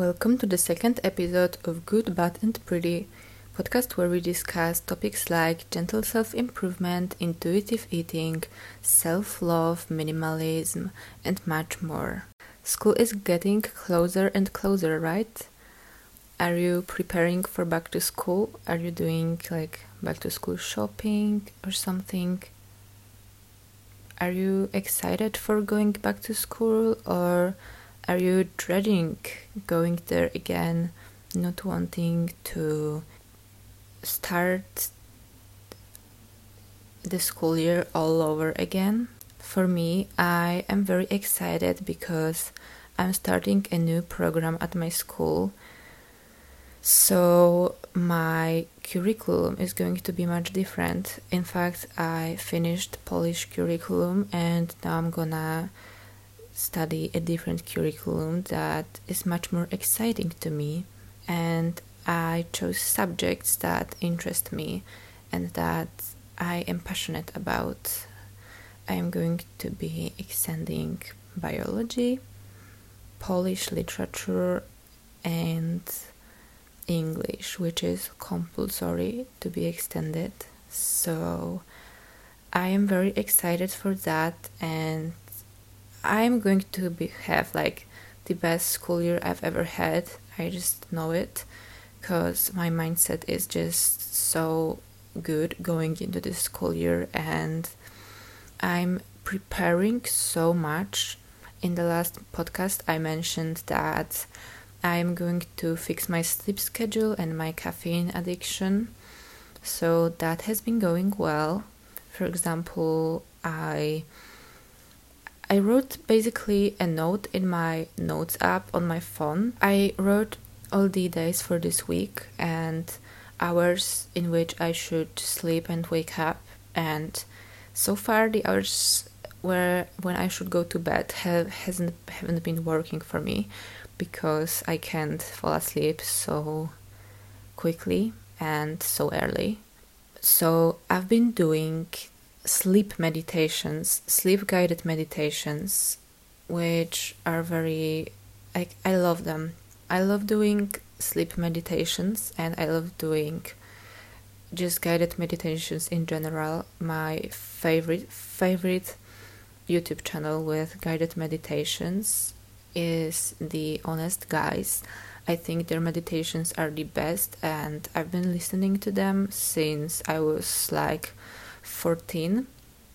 Welcome to the second episode of Good, Bad, and Pretty, podcast where we discuss topics like gentle self improvement, intuitive eating, self love, minimalism, and much more. School is getting closer and closer, right? Are you preparing for back to school? Are you doing like back to school shopping or something? Are you excited for going back to school or are you dreading going there again, not wanting to start the school year all over again? For me, I am very excited because I'm starting a new program at my school. So, my curriculum is going to be much different. In fact, I finished Polish curriculum and now I'm gonna study a different curriculum that is much more exciting to me and I chose subjects that interest me and that I am passionate about. I am going to be extending biology, Polish literature, and English, which is compulsory to be extended. So I am very excited for that and I'm going to be have like the best school year I've ever had. I just know it because my mindset is just so good going into this school year and I'm preparing so much. In the last podcast, I mentioned that I'm going to fix my sleep schedule and my caffeine addiction. So that has been going well. For example, I I wrote basically a note in my notes app on my phone. I wrote all the days for this week and hours in which I should sleep and wake up and so far the hours where when I should go to bed have hasn't haven't been working for me because I can't fall asleep so quickly and so early. So I've been doing sleep meditations, sleep guided meditations, which are very, I, I love them. I love doing sleep meditations and I love doing just guided meditations in general. My favorite, favorite YouTube channel with guided meditations is The Honest Guys. I think their meditations are the best, and I've been listening to them since I was like 14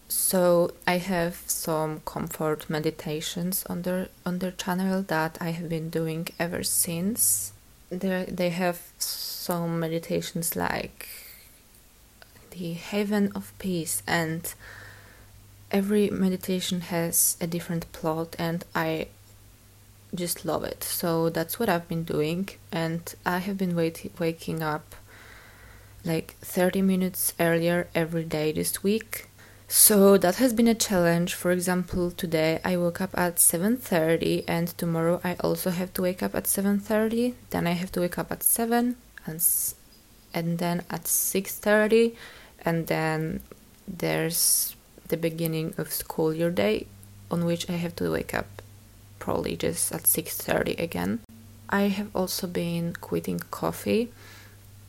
so i have some comfort meditations on their on their channel that i have been doing ever since. They they have some meditations like the haven of peace and every meditation has a different plot and i just love it. So that's what i've been doing and i have been wait- waking up like 30 minutes earlier every day this week. So that has been a challenge. For example, today I woke up at 7:30 and tomorrow I also have to wake up at 7:30, then I have to wake up at 7 and and then at 6:30 and then there's the beginning of school year day on which I have to wake up probably just at 6:30 again. I have also been quitting coffee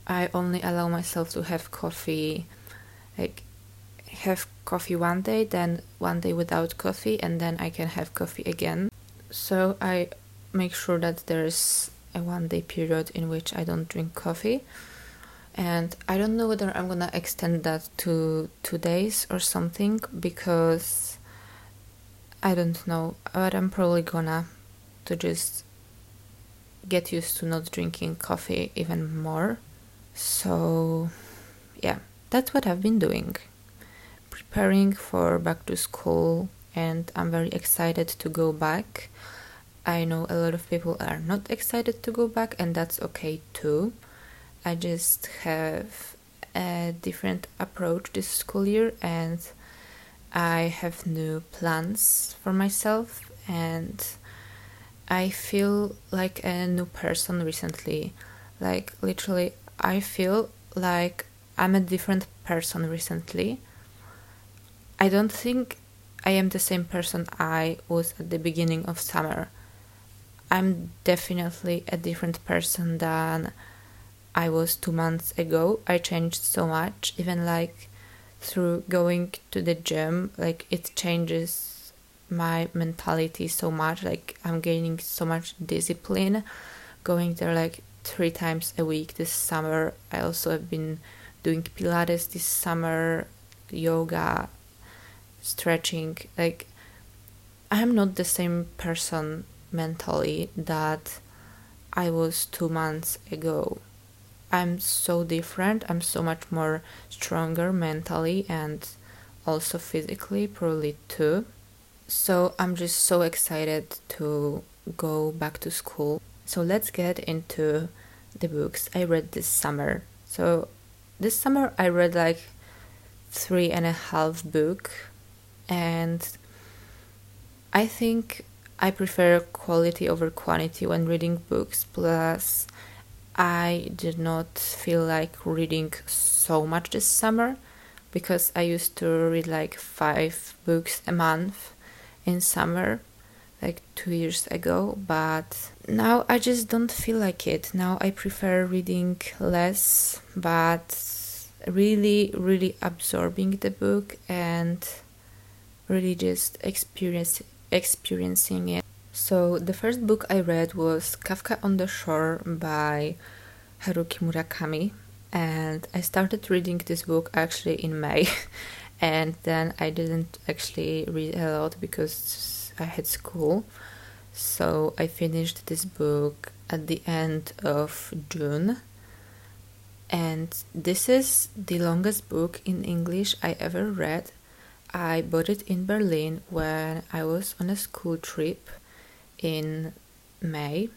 I only allow myself to have coffee, like have coffee one day, then one day without coffee, and then I can have coffee again. So I make sure that there's a one day period in which I don't drink coffee. And I don't know whether I'm gonna extend that to two days or something because I don't know, but I'm probably gonna to just get used to not drinking coffee even more so, yeah, that's what I've been doing. Preparing for back to school, and I'm very excited to go back. I know a lot of people are not excited to go back, and that's okay too. I just have a different approach this school year, and I have new plans for myself, and I feel like a new person recently. Like, literally, I feel like I'm a different person recently. I don't think I am the same person I was at the beginning of summer. I'm definitely a different person than I was two months ago. I changed so much, even like through going to the gym, like it changes my mentality so much. Like I'm gaining so much discipline going there like three times a week this summer. I also have been doing Pilates this summer, yoga, stretching. Like I'm not the same person mentally that I was two months ago. I'm so different. I'm so much more stronger mentally and also physically, probably too. So I'm just so excited to go back to school. So let's get into the books I read this summer. So this summer I read like three and a half book and I think I prefer quality over quantity when reading books plus I did not feel like reading so much this summer because I used to read like five books a month in summer like two years ago, but now I just don't feel like it. Now I prefer reading less, but really, really absorbing the book and really just experience experiencing it. So the first book I read was Kafka on the Shore by Haruki Murakami, and I started reading this book actually in May, and then I didn't actually read a lot because I had school. So I finished this book at the end of June. And this is the longest book in English I ever read. I bought it in Berlin when I was on a school trip in May.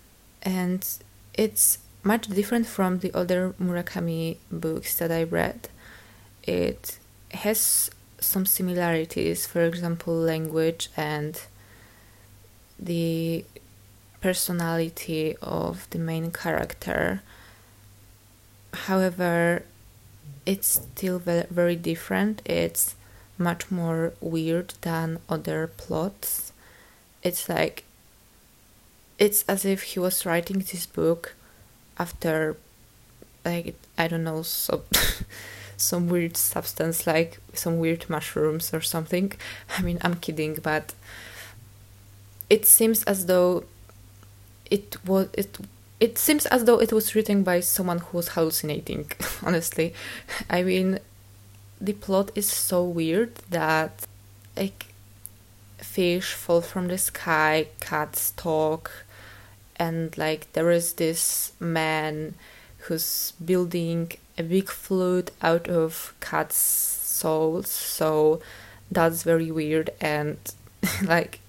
And it's much different from the other Murakami books that I read. It has some similarities, for example, language and the personality of the main character. However, it's still very different. It's much more weird than other plots. It's like it's as if he was writing this book after like I don't know some some weird substance like some weird mushrooms or something. I mean I'm kidding, but it seems as though it was it it seems as though it was written by someone who was hallucinating honestly. I mean the plot is so weird that like fish fall from the sky cats talk and like there is this man who's building a big flute out of cats souls so that's very weird and like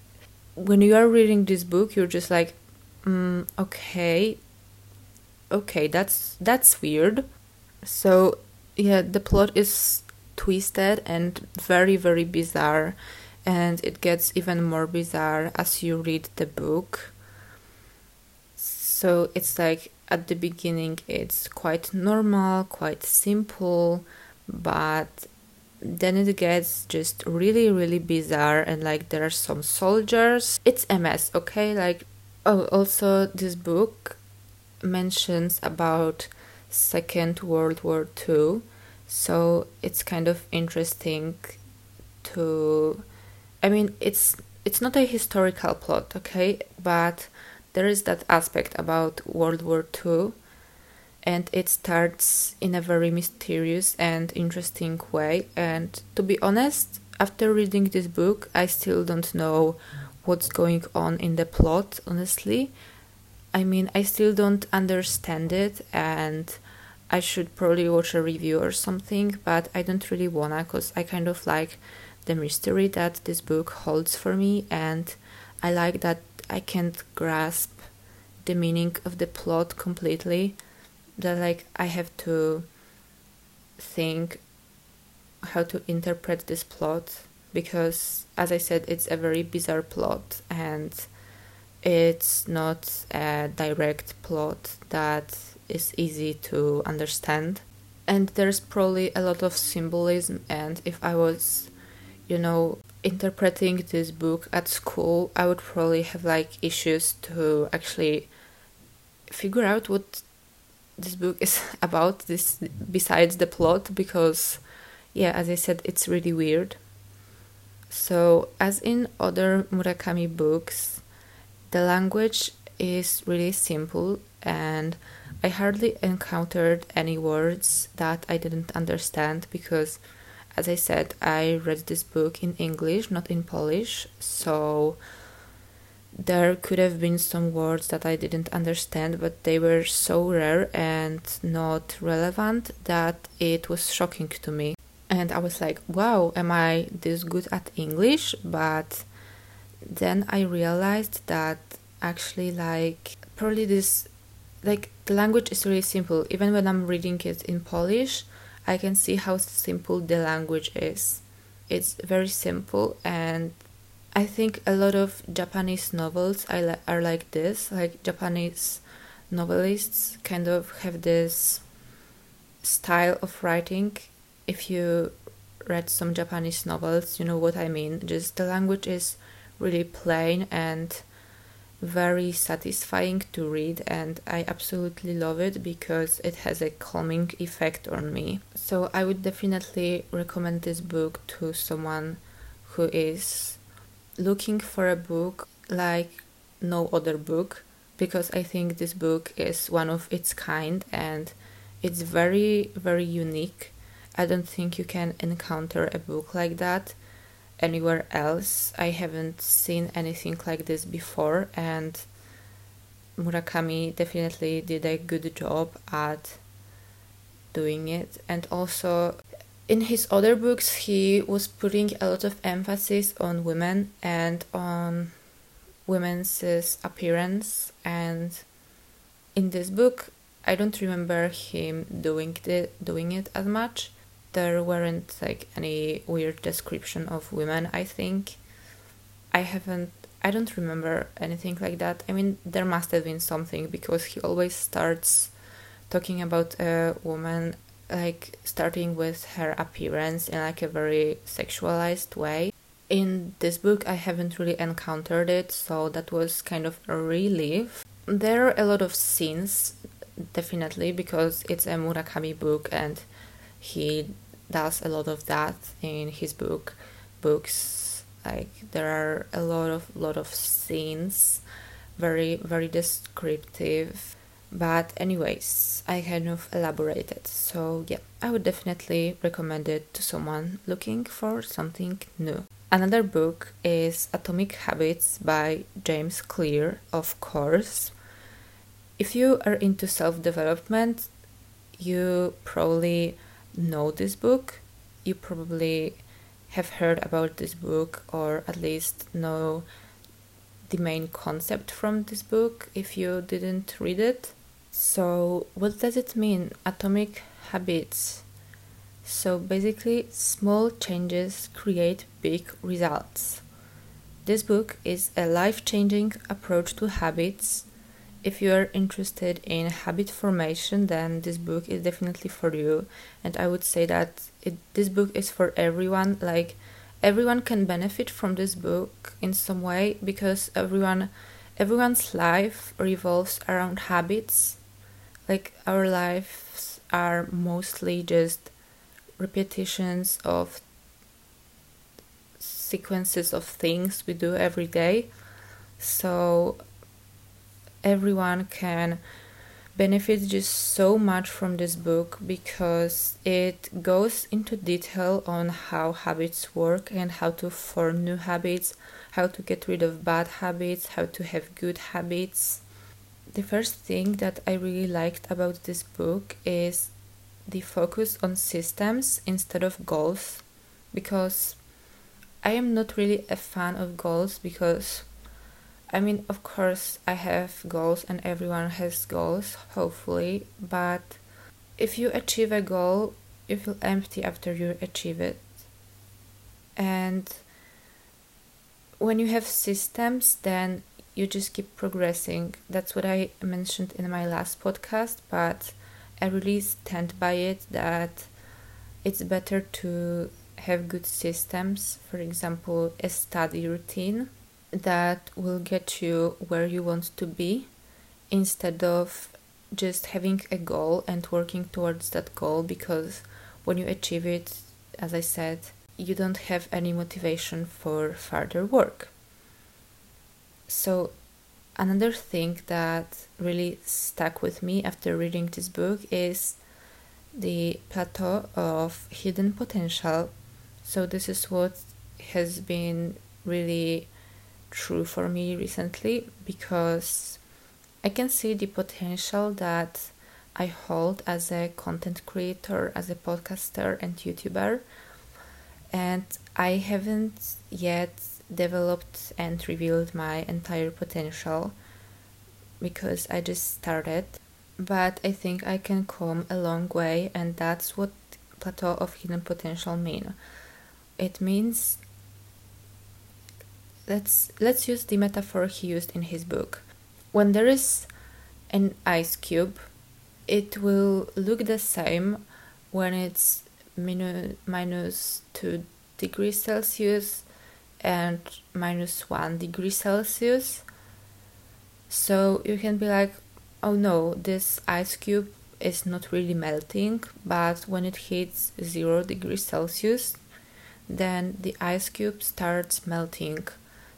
when you are reading this book, you're just like, mm, okay, okay, that's that's weird. So yeah, the plot is twisted and very very bizarre, and it gets even more bizarre as you read the book. So it's like at the beginning it's quite normal, quite simple, but then it gets just really really bizarre and like there are some soldiers. It's a mess okay? Like oh also this book mentions about second world war ii so it's kind of interesting to i mean it's it's not a historical plot okay? But there is that aspect about world war ii and it starts in a very mysterious and interesting way. And to be honest, after reading this book, I still don't know what's going on in the plot, honestly. I mean, I still don't understand it, and I should probably watch a review or something, but I don't really wanna because I kind of like the mystery that this book holds for me, and I like that I can't grasp the meaning of the plot completely that like I have to think how to interpret this plot because as I said it's a very bizarre plot and it's not a direct plot that is easy to understand. And there's probably a lot of symbolism and if I was you know interpreting this book at school, I would probably have like issues to actually figure out what this book is about this besides the plot because yeah as i said it's really weird. So as in other murakami books the language is really simple and i hardly encountered any words that i didn't understand because as i said i read this book in english not in polish so there could have been some words that I didn't understand, but they were so rare and not relevant that it was shocking to me. And I was like, wow, am I this good at English? But then I realized that actually, like, probably this, like, the language is really simple. Even when I'm reading it in Polish, I can see how simple the language is. It's very simple and I think a lot of Japanese novels are like this. Like Japanese novelists kind of have this style of writing. If you read some Japanese novels, you know what I mean. Just the language is really plain and very satisfying to read, and I absolutely love it because it has a calming effect on me. So, I would definitely recommend this book to someone who is looking for a book like no other book because I think this book is one of its kind and it's very, very unique. I don't think you can encounter a book like that anywhere else. I haven't seen anything like this before, and Murakami definitely did a good job at doing it. And also, in his other books, he was putting a lot of emphasis on women and on women's appearance. And in this book, I don't remember him doing the, doing it as much. There weren't like any weird description of women. I think I haven't. I don't remember anything like that. I mean, there must have been something because he always starts talking about a woman like starting with her appearance in like a very sexualized way. In this book, I haven't really encountered it, so that was kind of a relief. There are a lot of scenes, definitely, because it's a Murakami book and he does a lot of that in his book books. Like there are a lot of lot of scenes, very very descriptive but anyways i kind of elaborated. So yeah i would definitely recommend it to someone looking for something new. Another book is atomic habits by james clear of course. If you are into self-development you probably know this book. You probably have heard about this book or at least know the main concept from this book if you didn't read it so, what does it mean? Atomic habits. So, basically, small changes create big results. This book is a life changing approach to habits. If you are interested in habit formation, then this book is definitely for you. And I would say that it, this book is for everyone. Like, everyone can benefit from this book in some way because everyone everyone's life revolves around habits like our lives are mostly just repetitions of sequences of things we do every day. So everyone can benefit just so much from this book because it goes into detail on how habits work and how to form new habits, how to get rid of bad habits, how to have good habits the first thing that I really liked about this book is the focus on systems instead of goals because I am not really a fan of goals because I mean, of course, I have goals and everyone has goals, hopefully, but if you achieve a goal, you feel empty after you achieve it. And when you have systems, then you just keep progressing. That's what I mentioned in my last podcast, but I really stand by it that it's better to have good systems, for example, a study routine that will get you where you want to be instead of just having a goal and working towards that goal because when you achieve it, as I said, you don't have any motivation for further work. So, another thing that really stuck with me after reading this book is the plateau of hidden potential. So, this is what has been really true for me recently because I can see the potential that I hold as a content creator, as a podcaster, and YouTuber. And I haven't yet developed and revealed my entire potential because I just started. But I think I can come a long way, and that's what plateau of hidden potential mean. It means let's let's use the metaphor he used in his book when there is an ice cube, it will look the same when it's minus, minus 2 degrees Celsius and minus 1 degree Celsius. So you can be like, oh no, this ice cube is not really melting, but when it hits 0 degrees Celsius, then the ice cube starts melting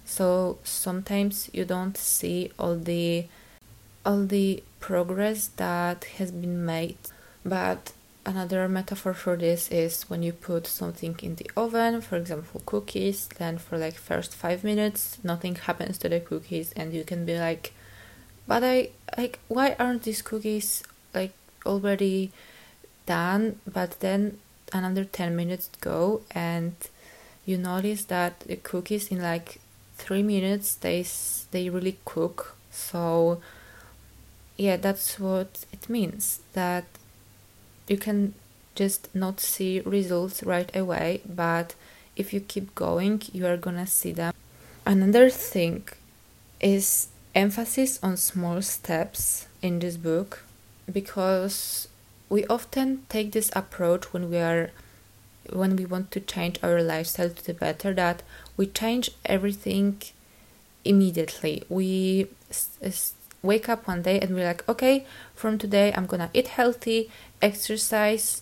so sometimes you don't see all the all the progress that has been made but another metaphor for this is when you put something in the oven for example cookies then for like first five minutes nothing happens to the cookies and you can be like but i like why aren't these cookies like already done? But then another 10 minutes go and you notice that the cookies in like three minutes they they really cook. So yeah that's what it means that you can just not see results right away but if you keep going you are gonna see them. Another thing is emphasis on small steps in this book because we often take this approach when we are when we want to change our lifestyle to the better that we change everything immediately. We wake up one day and we're like okay from today i'm gonna eat healthy exercise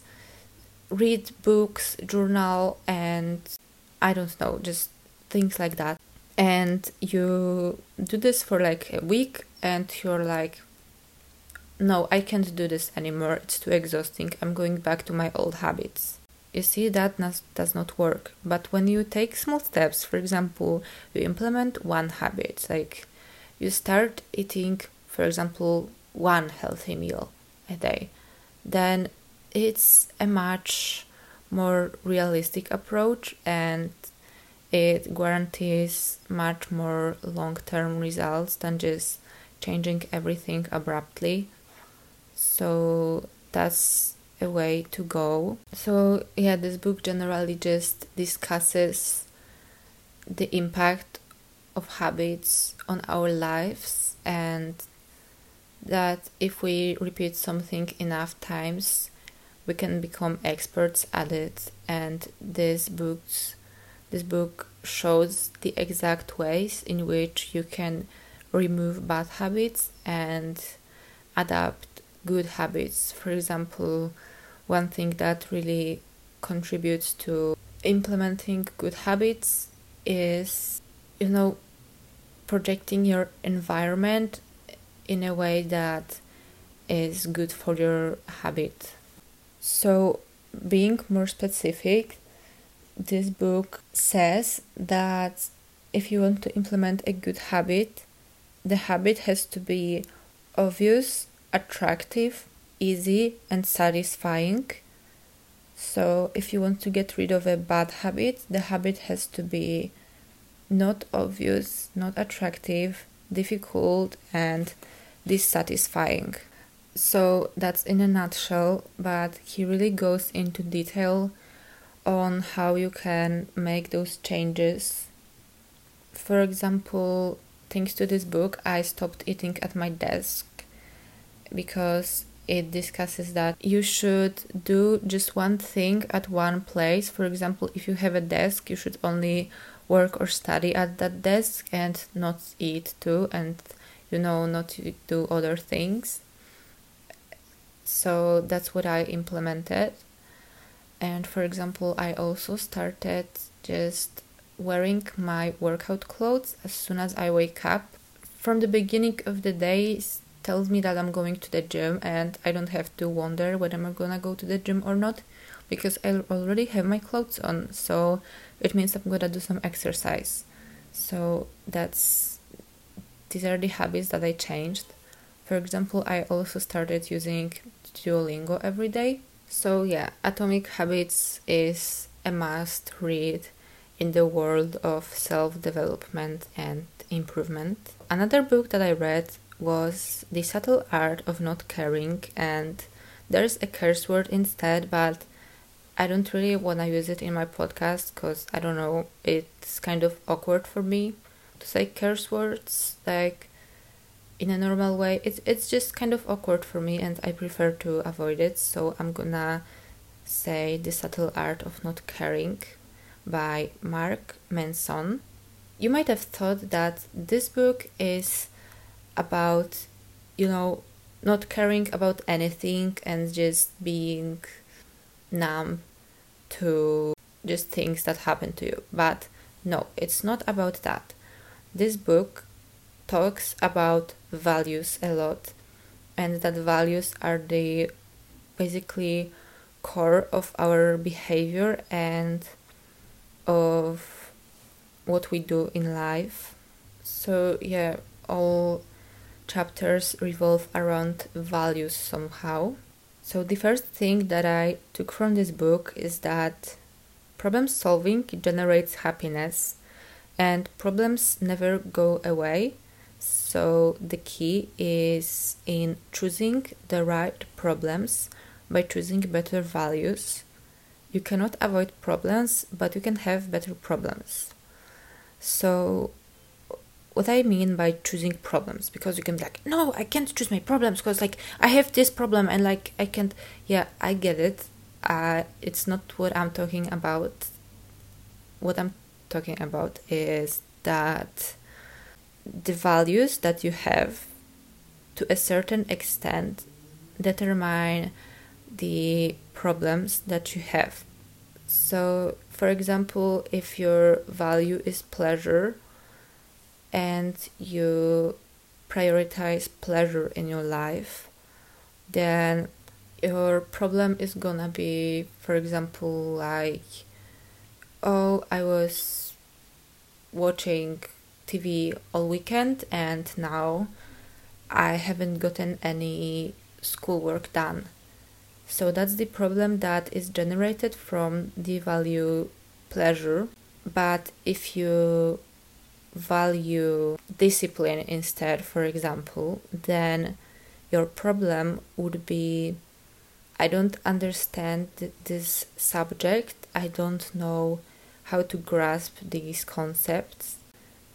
read books journal and i don't know just things like that. And you do this for like a week and you're like no i can't do this anymore. It's too exhausting. I'm going back to my old habits. You see that does not work. But when you take small steps for example you implement one habit like you start eating for example one healthy meal a day then it's a much more realistic approach and it guarantees much more long-term results than just changing everything abruptly so that's a way to go. So, yeah, this book generally just discusses the impact of habits on our lives and that if we repeat something enough times we can become experts at it. And this books this book shows the exact ways in which you can remove bad habits and adapt good habits. For example one thing that really contributes to implementing good habits is you know projecting your environment in a way that is good for your habit so being more specific this book says that if you want to implement a good habit the habit has to be obvious attractive easy and satisfying. So, if you want to get rid of a bad habit, the habit has to be not obvious, not attractive, difficult, and dissatisfying. So, that's in a nutshell, but he really goes into detail on how you can make those changes. For example, thanks to this book, I stopped eating at my desk because it discusses that you should do just one thing at one place. For example, if you have a desk, you should only work or study at that desk and not eat too, and you know, not do other things. So that's what I implemented. And for example, I also started just wearing my workout clothes as soon as I wake up. From the beginning of the day, tells me that I'm going to the gym and I don't have to wonder whether I'm gonna go to the gym or not because I already have my clothes on. So it means I'm gonna do some exercise. So that's these are the habits that I changed. For example, I also started using Duolingo every day. So yeah, Atomic Habits is a must read in the world of self-development and improvement. Another book that I read was The Subtle Art of Not Caring, and there's a curse word instead, but I don't really want to use it in my podcast because I don't know, it's kind of awkward for me to say curse words like in a normal way. It's it's just kind of awkward for me and I prefer to avoid it, so I'm gonna say The Subtle Art of Not Caring by Mark Manson. You might have thought that this book is about, you know, not caring about anything and just being numb to just things that happen to you. But no, it's not about that. This book talks about values a lot, and that values are the basically core of our behavior and of what we do in life. So, yeah, all chapters revolve around values somehow. So, the first thing that I took from this book is that problem solving generates happiness and problems never go away. So, the key is in choosing the right problems by choosing better values. You cannot avoid problems, but you can have better problems. So, what I mean by choosing problems because you can be like, no, I can't choose my problems because like I have this problem and like I can't. Yeah, I get it. Uh, it's not what I'm talking about. What I'm talking about is that the values that you have to a certain extent determine the problems that you have. So, for example, if your value is pleasure, and you prioritize pleasure in your life, then your problem is gonna be, for example, like, oh, I was watching TV all weekend and now I haven't gotten any schoolwork done. So that's the problem that is generated from the value pleasure. But if you value discipline instead, for example, then your problem would be I don't understand this subject, I don't know how to grasp these concepts.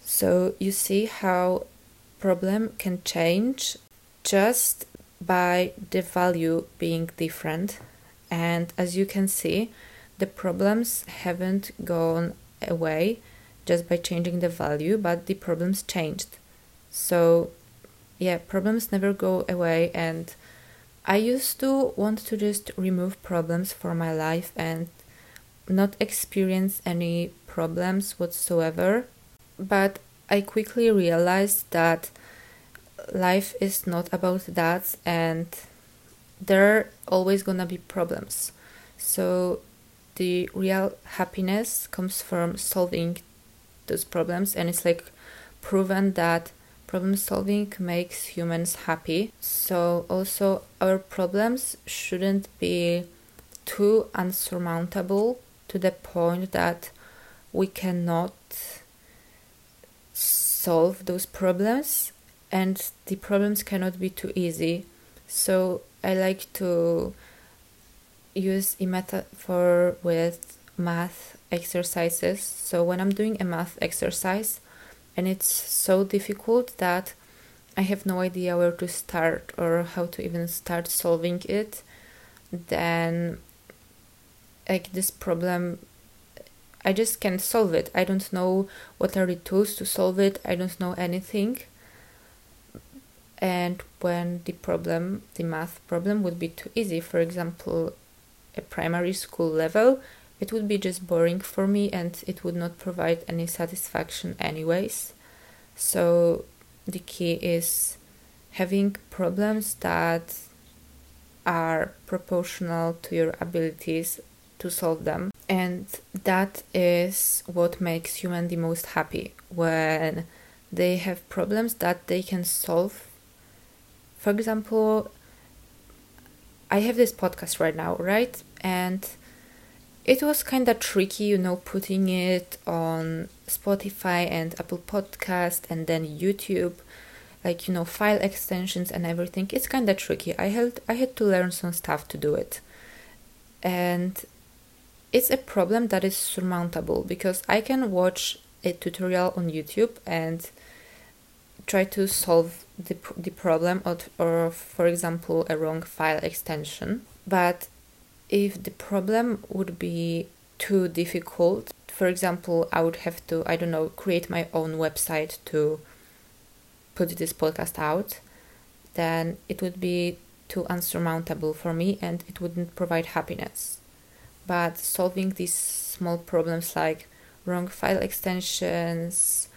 So you see how problem can change just by the value being different. And as you can see the problems haven't gone away just by changing the value, but the problems changed. So, yeah, problems never go away, and I used to want to just remove problems from my life and not experience any problems whatsoever. But I quickly realized that life is not about that, and there are always gonna be problems. So, the real happiness comes from solving those problems and it's like proven that problem solving makes humans happy. So also our problems shouldn't be too unsurmountable to the point that we cannot solve those problems and the problems cannot be too easy. So i like to use a metaphor with math exercises. So when I'm doing a math exercise and it's so difficult that I have no idea where to start or how to even start solving it, then like this problem I just can't solve it. I don't know what are the tools to solve it. I don't know anything. And when the problem, the math problem, would be too easy, for example, a primary school level, it would be just boring for me and it would not provide any satisfaction, anyways. So, the key is having problems that are proportional to your abilities to solve them. And that is what makes human the most happy when they have problems that they can solve. For example i have this podcast right now right? And it was kind of tricky you know putting it on spotify and apple podcast and then youtube like you know file extensions and everything. It's kind of tricky. I had i had to learn some stuff to do it. And it's a problem that is surmountable because I can watch a tutorial on YouTube and try to solve the, the problem or, or for example a wrong file extension but if the problem would be too difficult for example i would have to i don't know create my own website to put this podcast out then it would be too unsurmountable for me and it wouldn't provide happiness. But solving these small problems like wrong file extensions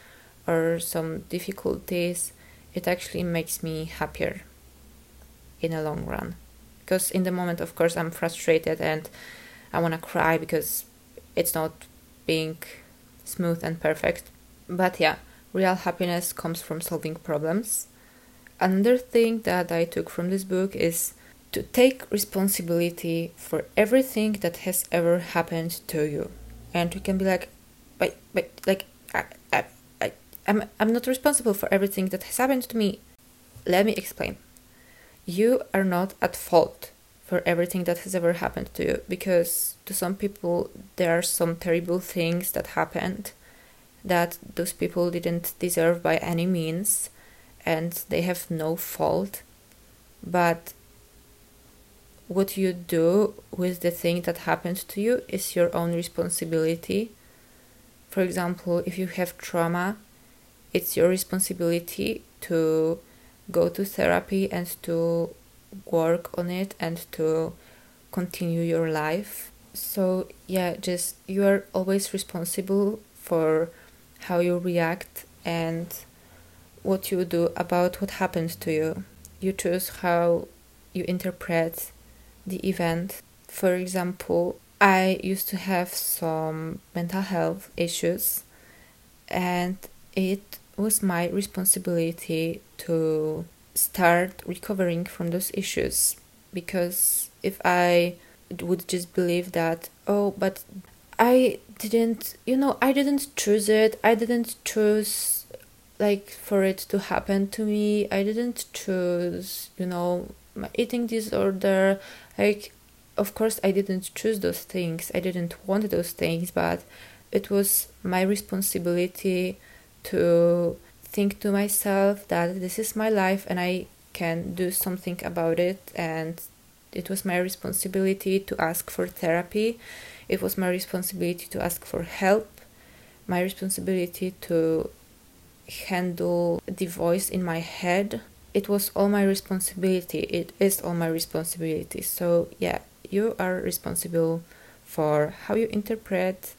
or some difficulties it actually makes me happier in the long run because in the moment of course i'm frustrated and i want to cry because it's not being smooth and perfect. But yeah real happiness comes from solving problems. Another thing that i took from this book is to take responsibility for everything that has ever happened to you. And you can be like but but like I, I, I, I'm, I'm not responsible for everything that has happened to me. Let me explain you are not at fault for everything that has ever happened to you because to some people there are some terrible things that happened that those people didn't deserve by any means and they have no fault but what you do with the thing that happened to you is your own responsibility. For example, if you have trauma, it's your responsibility to go to therapy and to work on it and to continue your life. So, yeah, just you are always responsible for how you react and what you do about what happened to you. You choose how you interpret the event. For example, I used to have some mental health issues, and it was my responsibility to start recovering from those issues. Because if I would just believe that, oh, but I didn't, you know, I didn't choose it, I didn't choose like for it to happen to me, I didn't choose, you know, my eating disorder, like of course i didn't choose those things. I didn't want those things but it was my responsibility to think to myself that this is my life and i can do something about it. And it was my responsibility to ask for therapy. It was my responsibility to ask for help. My responsibility to handle the voice in my head. It was all my responsibility. It is all my responsibility. So, yeah, you are responsible for how you interpret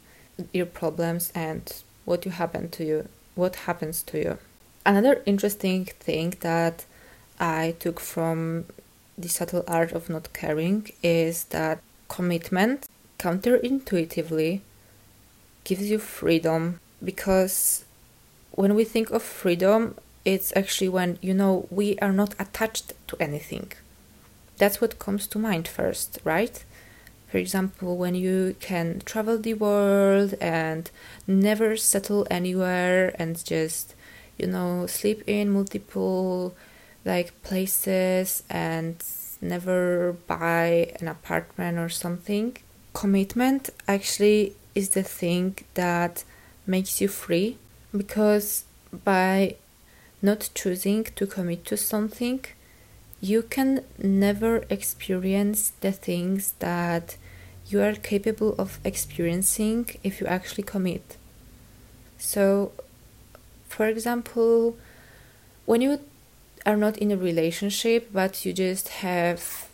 your problems and what you happen to you, what happens to you. Another interesting thing that I took from the subtle art of not caring is that commitment counterintuitively gives you freedom because when we think of freedom it's actually when you know we are not attached to anything. That's what comes to mind first, right? For example, when you can travel the world and never settle anywhere and just, you know, sleep in multiple like places and never buy an apartment or something. Commitment actually is the thing that makes you free because by not choosing to commit to something, you can never experience the things that you are capable of experiencing if you actually commit. So, for example, when you are not in a relationship but you just have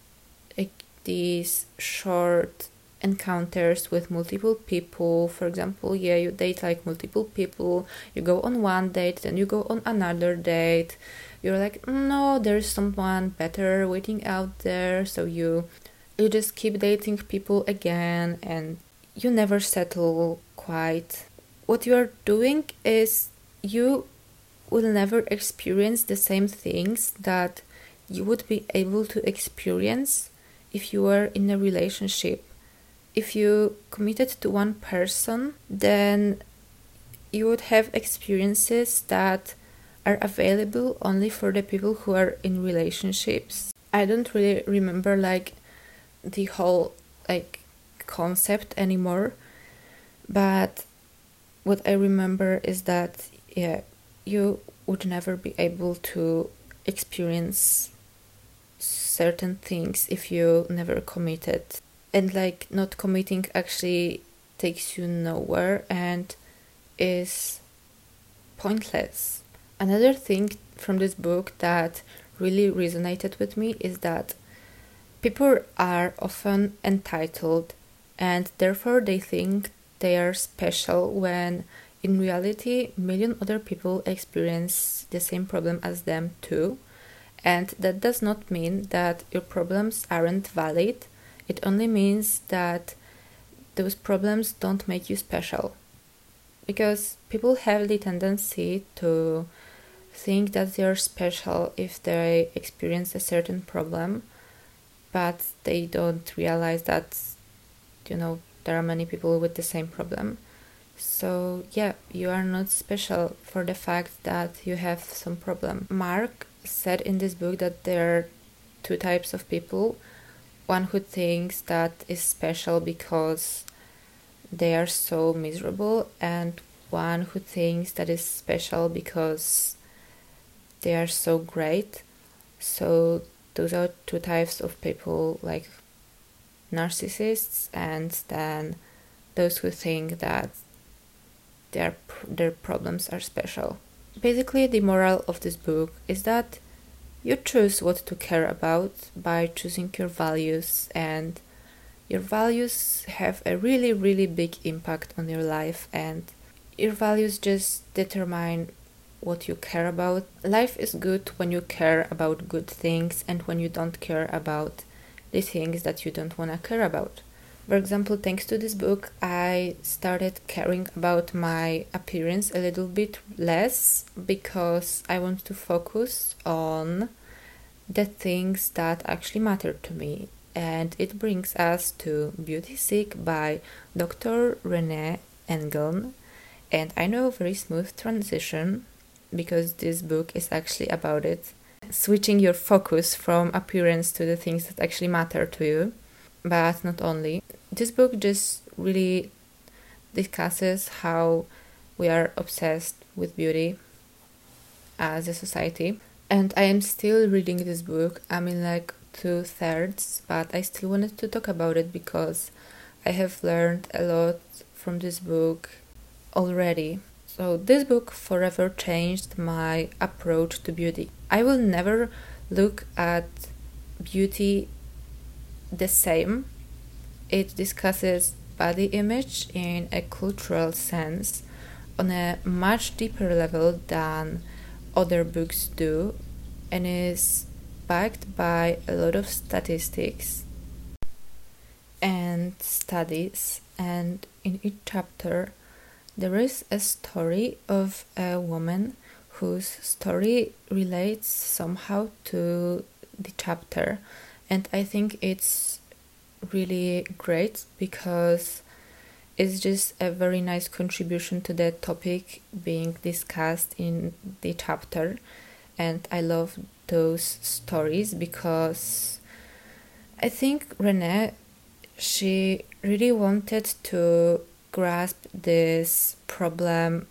like, these short encounters with multiple people for example yeah you date like multiple people you go on one date then you go on another date you're like no there's someone better waiting out there so you you just keep dating people again and you never settle quite what you are doing is you will never experience the same things that you would be able to experience if you were in a relationship if you committed to one person, then you would have experiences that are available only for the people who are in relationships. I don't really remember like the whole like concept anymore, but what I remember is that yeah, you would never be able to experience certain things if you never committed and like not committing actually takes you nowhere and is pointless. Another thing from this book that really resonated with me is that people are often entitled and therefore they think they are special when in reality million other people experience the same problem as them too and that does not mean that your problems aren't valid it only means that those problems don't make you special. Because people have the tendency to think that they are special if they experience a certain problem, but they don't realize that, you know, there are many people with the same problem. So, yeah, you are not special for the fact that you have some problem. Mark said in this book that there are two types of people one who thinks that is special because they are so miserable and one who thinks that is special because they are so great so those are two types of people like narcissists and then those who think that their their problems are special. Basically the moral of this book is that you choose what to care about by choosing your values, and your values have a really, really big impact on your life, and your values just determine what you care about. Life is good when you care about good things and when you don't care about the things that you don't want to care about. For example, thanks to this book, I started caring about my appearance a little bit less because I want to focus on the things that actually matter to me. And it brings us to Beauty Sick by Dr. Renee Engeln. And I know a very smooth transition because this book is actually about it. Switching your focus from appearance to the things that actually matter to you but not only. This book just really discusses how we are obsessed with beauty as a society. And I am still reading this book. I'm in like two thirds, but I still wanted to talk about it because I have learned a lot from this book already. So, this book forever changed my approach to beauty. I will never look at beauty the same. It discusses body image in a cultural sense on a much deeper level than other books do and is backed by a lot of statistics and studies and in each chapter there is a story of a woman whose story relates somehow to the chapter and I think it's really great because it's just a very nice contribution to the topic being discussed in the chapter and I love those stories because I think Renee she really wanted to grasp this problem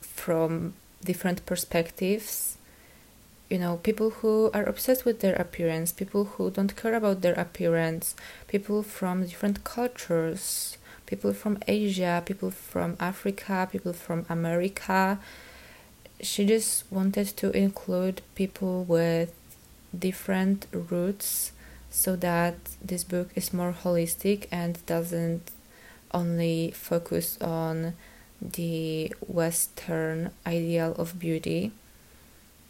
from different perspectives. You know people who are obsessed with their appearance people who don't care about their appearance people from different cultures people from asia people from africa people from america. She just wanted to include people with different roots so that this book is more holistic and doesn't only focus on the western ideal of beauty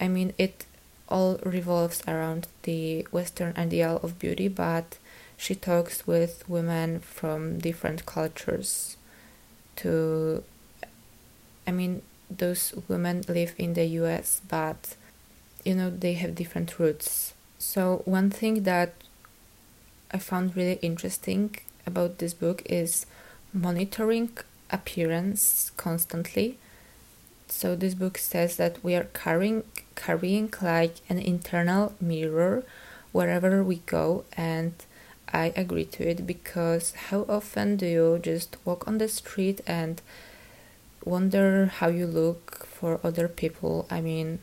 i mean it all revolves around the western ideal of beauty but she talks with women from different cultures to i mean those women live in the US, but you know they have different roots. So one thing that I found really interesting about this book is monitoring appearance constantly. So this book says that we are carrying carrying like an internal mirror wherever we go and I agree to it because how often do you just walk on the street and wonder how you look for other people. I mean,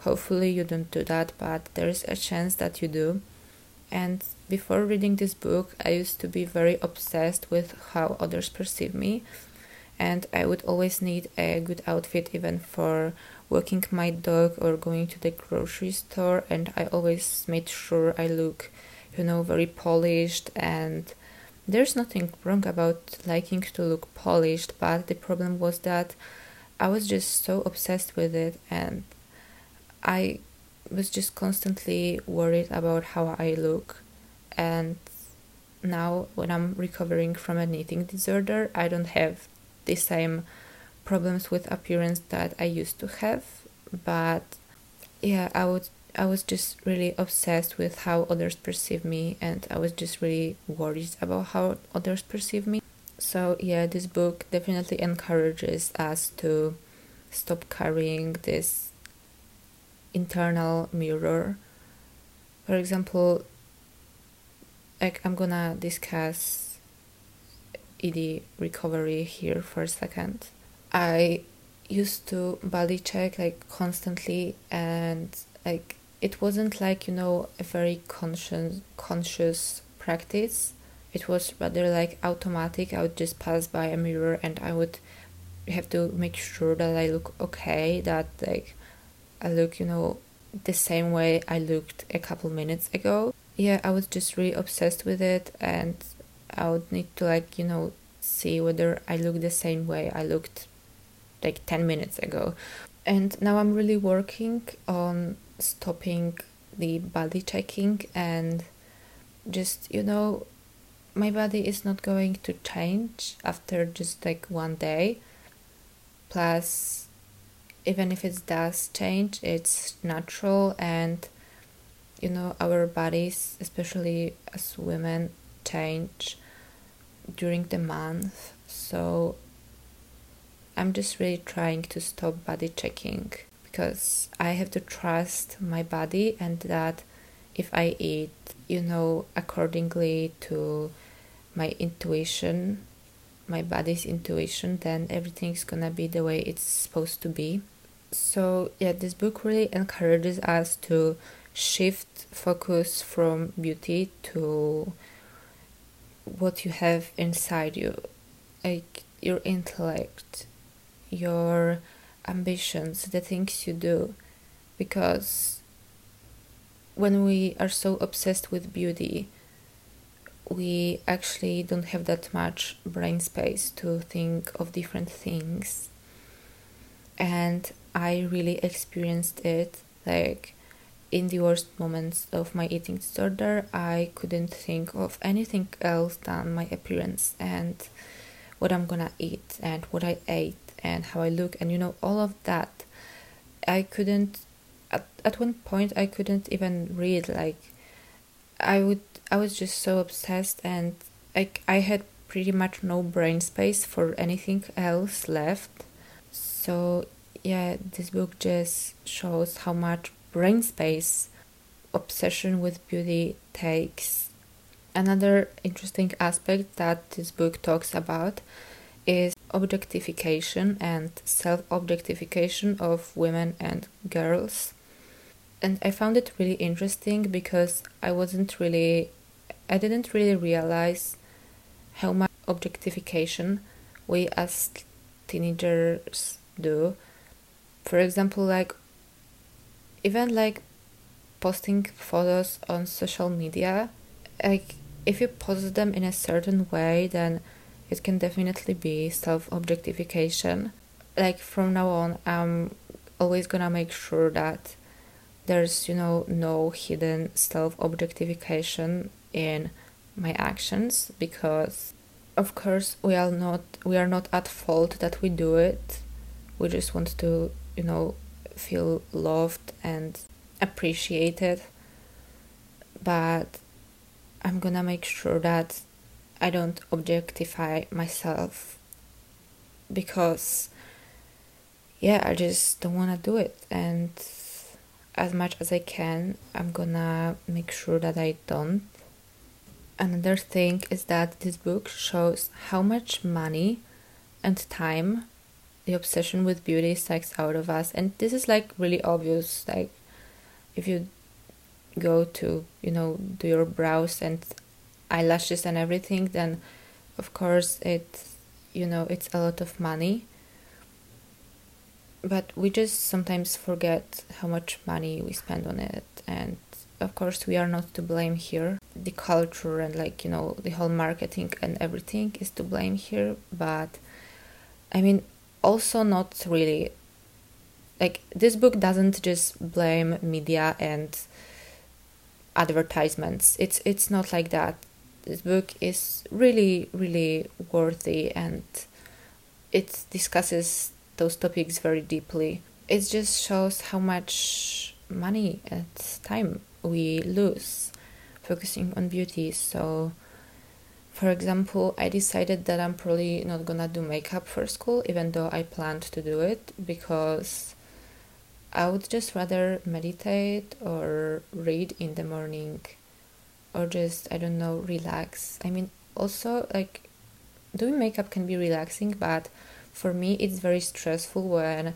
hopefully you don't do that, but there's a chance that you do. And before reading this book, I used to be very obsessed with how others perceive me. And I would always need a good outfit, even for walking my dog or going to the grocery store. And I always made sure I look, you know, very polished and there's nothing wrong about liking to look polished, but the problem was that I was just so obsessed with it and I was just constantly worried about how I look. And now, when I'm recovering from an eating disorder, I don't have the same problems with appearance that I used to have. But yeah, I would I was just really obsessed with how others perceive me, and I was just really worried about how others perceive me. So, yeah, this book definitely encourages us to stop carrying this internal mirror. For example, like I'm gonna discuss ED recovery here for a second. I used to body check like constantly and like it wasn't like you know a very conscious conscious practice it was rather like automatic i would just pass by a mirror and i would have to make sure that i look okay that like i look you know the same way i looked a couple minutes ago. Yeah i was just really obsessed with it and i would need to like you know see whether i look the same way i looked like 10 minutes ago. And now i'm really working on stopping the body checking and just you know my body is not going to change after just like one day. Plus even if it does change it's natural and you know our bodies especially as women change during the month. So i'm just really trying to stop body checking because I have to trust my body and that if I eat, you know, accordingly to my intuition, my body's intuition, then everything's gonna be the way it's supposed to be. So, yeah, this book really encourages us to shift focus from beauty to what you have inside you, like your intellect, your ambitions, the things you do, because when we are so obsessed with beauty, we actually don't have that much brain space to think of different things. And I really experienced it like in the worst moments of my eating disorder, I couldn't think of anything else than my appearance and what I'm gonna eat and what I ate and how I look and you know all of that I couldn't at, at one point I couldn't even read like I would I was just so obsessed and like I had pretty much no brain space for anything else left so yeah this book just shows how much brain space obsession with beauty takes another interesting aspect that this book talks about is objectification and self objectification of women and girls. And I found it really interesting because I wasn't really, I didn't really realize how much objectification we as teenagers do. For example, like, even like posting photos on social media, like, if you post them in a certain way, then it can definitely be self objectification. Like from now on, I'm always gonna make sure that there's, you know, no hidden self objectification in my actions because of course we are not we are not at fault that we do it. We just want to you know feel loved and appreciated. But i'm gonna make sure that I don't objectify myself because yeah, I just don't want to do it. And as much as I can, I'm gonna make sure that I don't. Another thing is that this book shows how much money and time the obsession with beauty sucks out of us, and this is like really obvious. Like, if you go to, you know, do your brows and eyelashes and everything, then of course it you know it's a lot of money. But we just sometimes forget how much money we spend on it. And of course we are not to blame here. The culture and like, you know, the whole marketing and everything is to blame here, but I mean also not really like this book doesn't just blame media and advertisements. It's it's not like that. This book is really, really worthy and it discusses those topics very deeply. It just shows how much money and time we lose focusing on beauty. So, for example, I decided that I'm probably not gonna do makeup for school, even though I planned to do it because I would just rather meditate or read in the morning or just I don't know relax. I mean also like doing makeup can be relaxing, but for me it's very stressful when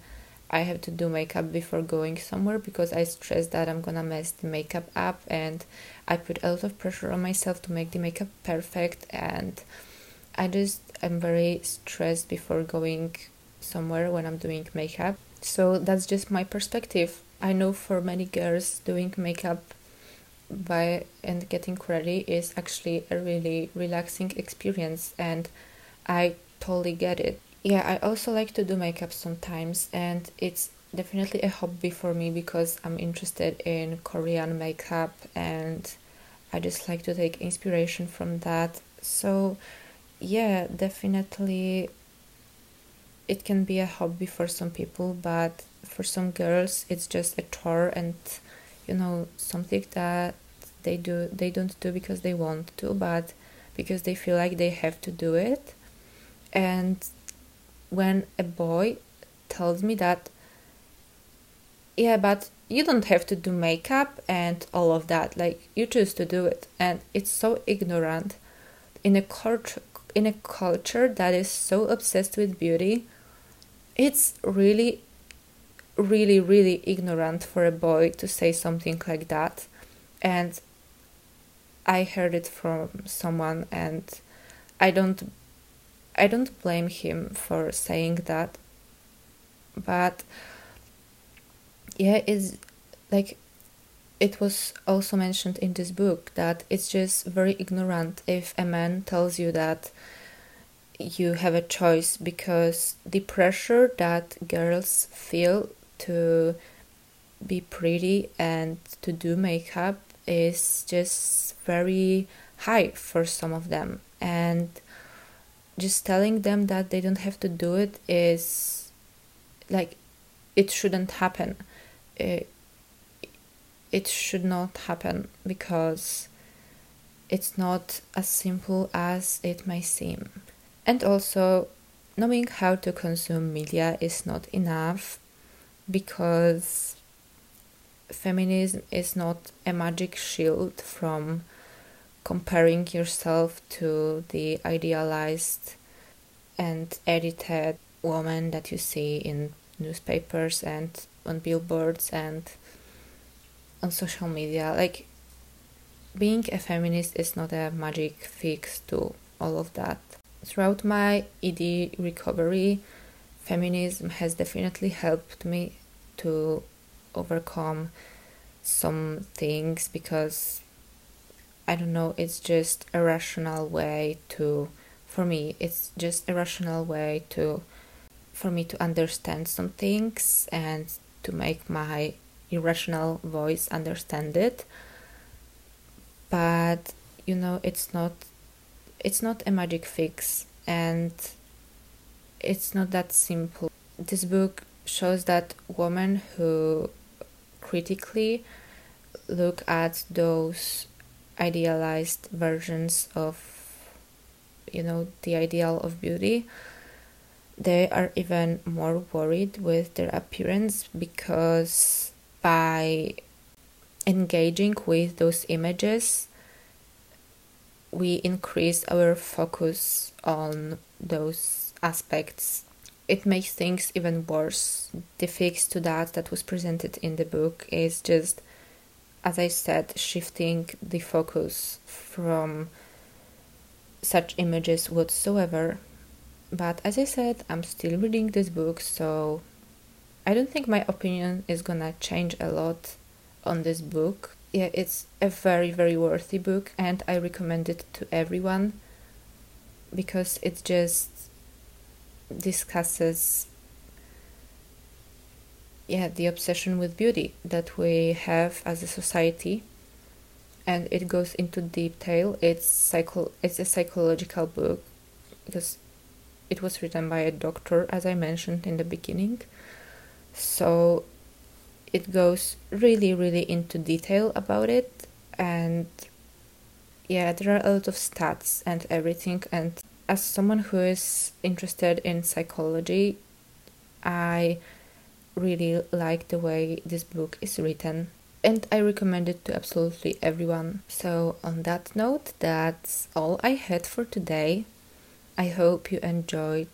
I have to do makeup before going somewhere because I stress that I'm gonna mess the makeup up and I put a lot of pressure on myself to make the makeup perfect and I just am very stressed before going somewhere when I'm doing makeup. So that's just my perspective. I know for many girls doing makeup by and getting ready is actually a really relaxing experience and I totally get it. Yeah, I also like to do makeup sometimes and it's definitely a hobby for me because I'm interested in Korean makeup and I just like to take inspiration from that. So, yeah, definitely it can be a hobby for some people, but for some girls it's just a chore and you know something that they do they don't do because they want to but because they feel like they have to do it and when a boy tells me that yeah but you don't have to do makeup and all of that. Like you choose to do it. And it's so ignorant. In a culture in a culture that is so obsessed with beauty it's really really really ignorant for a boy to say something like that. And I heard it from someone and I don't I don't blame him for saying that but yeah it's like it was also mentioned in this book that it's just very ignorant if a man tells you that you have a choice because the pressure that girls feel to be pretty and to do makeup is just very high for some of them. And just telling them that they don't have to do it is like it shouldn't happen. It, it should not happen because it's not as simple as it may seem. And also knowing how to consume media is not enough because feminism is not a magic shield from comparing yourself to the idealized and edited woman that you see in newspapers and on billboards and on social media. Like, being a feminist is not a magic fix to all of that. Throughout my ED recovery, feminism has definitely helped me to overcome some things because I don't know, it's just a rational way to, for me, it's just a rational way to, for me to understand some things and to make my irrational voice understand it. But, you know, it's not, it's not a magic fix and it's not that simple. This book shows that women who critically look at those idealized versions of you know the ideal of beauty they are even more worried with their appearance because by engaging with those images we increase our focus on those aspects. It makes things even worse. The fix to that that was presented in the book is just as I said, shifting the focus from such images whatsoever. But as I said, I'm still reading this book, so I don't think my opinion is gonna change a lot on this book. Yeah, it's a very, very worthy book, and I recommend it to everyone because it just discusses yeah the obsession with beauty that we have as a society and it goes into detail it's psycho it's a psychological book because it was written by a doctor as i mentioned in the beginning. So it goes really really into detail about it and yeah there are a lot of stats and everything and as someone who is interested in psychology i really like the way this book is written and I recommend it to absolutely everyone. So, on that note, that's all I had for today. I hope you enjoyed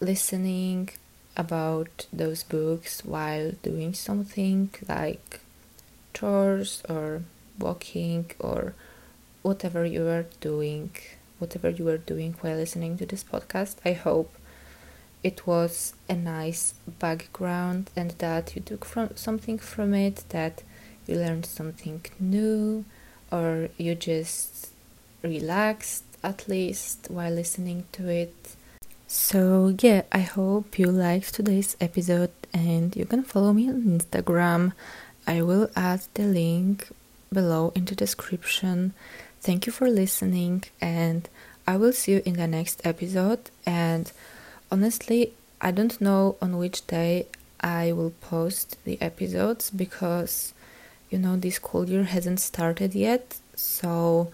listening about those books while doing something like chores or walking or whatever you are doing, whatever you are doing while listening to this podcast. I hope it was a nice background and that you took from something from it that you learned something new or you just relaxed at least while listening to it. So yeah i hope you liked today's episode and you can follow me on instagram. I will add the link below in the description. Thank you for listening and i will see you in the next episode and honestly, I don't know on which day I will post the episodes because you know this school year hasn't started yet, so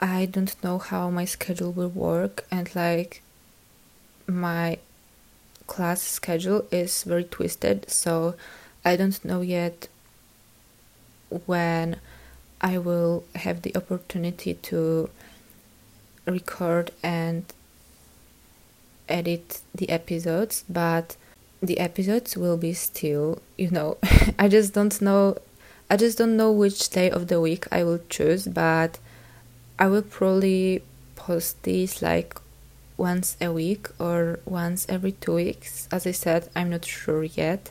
I don't know how my schedule will work and like my class schedule is very twisted, so I don't know yet when I will have the opportunity to record and edit the episodes, but the episodes will be still, you know, I just don't know I just don't know which day of the week I will choose, but I will probably post these like once a week or once every two weeks. As I said, I'm not sure yet,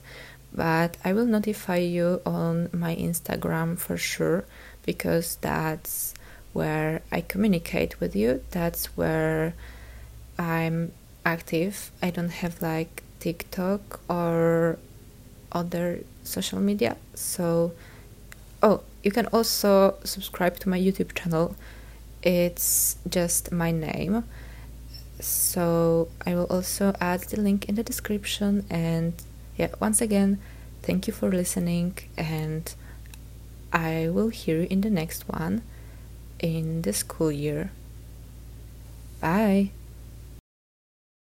but I will notify you on my Instagram for sure because that's where I communicate with you. That's where I'm active. I don't have like TikTok or other social media. So, oh, you can also subscribe to my YouTube channel. It's just my name. So, I will also add the link in the description. And yeah, once again, thank you for listening. And I will hear you in the next one in the school year. Bye.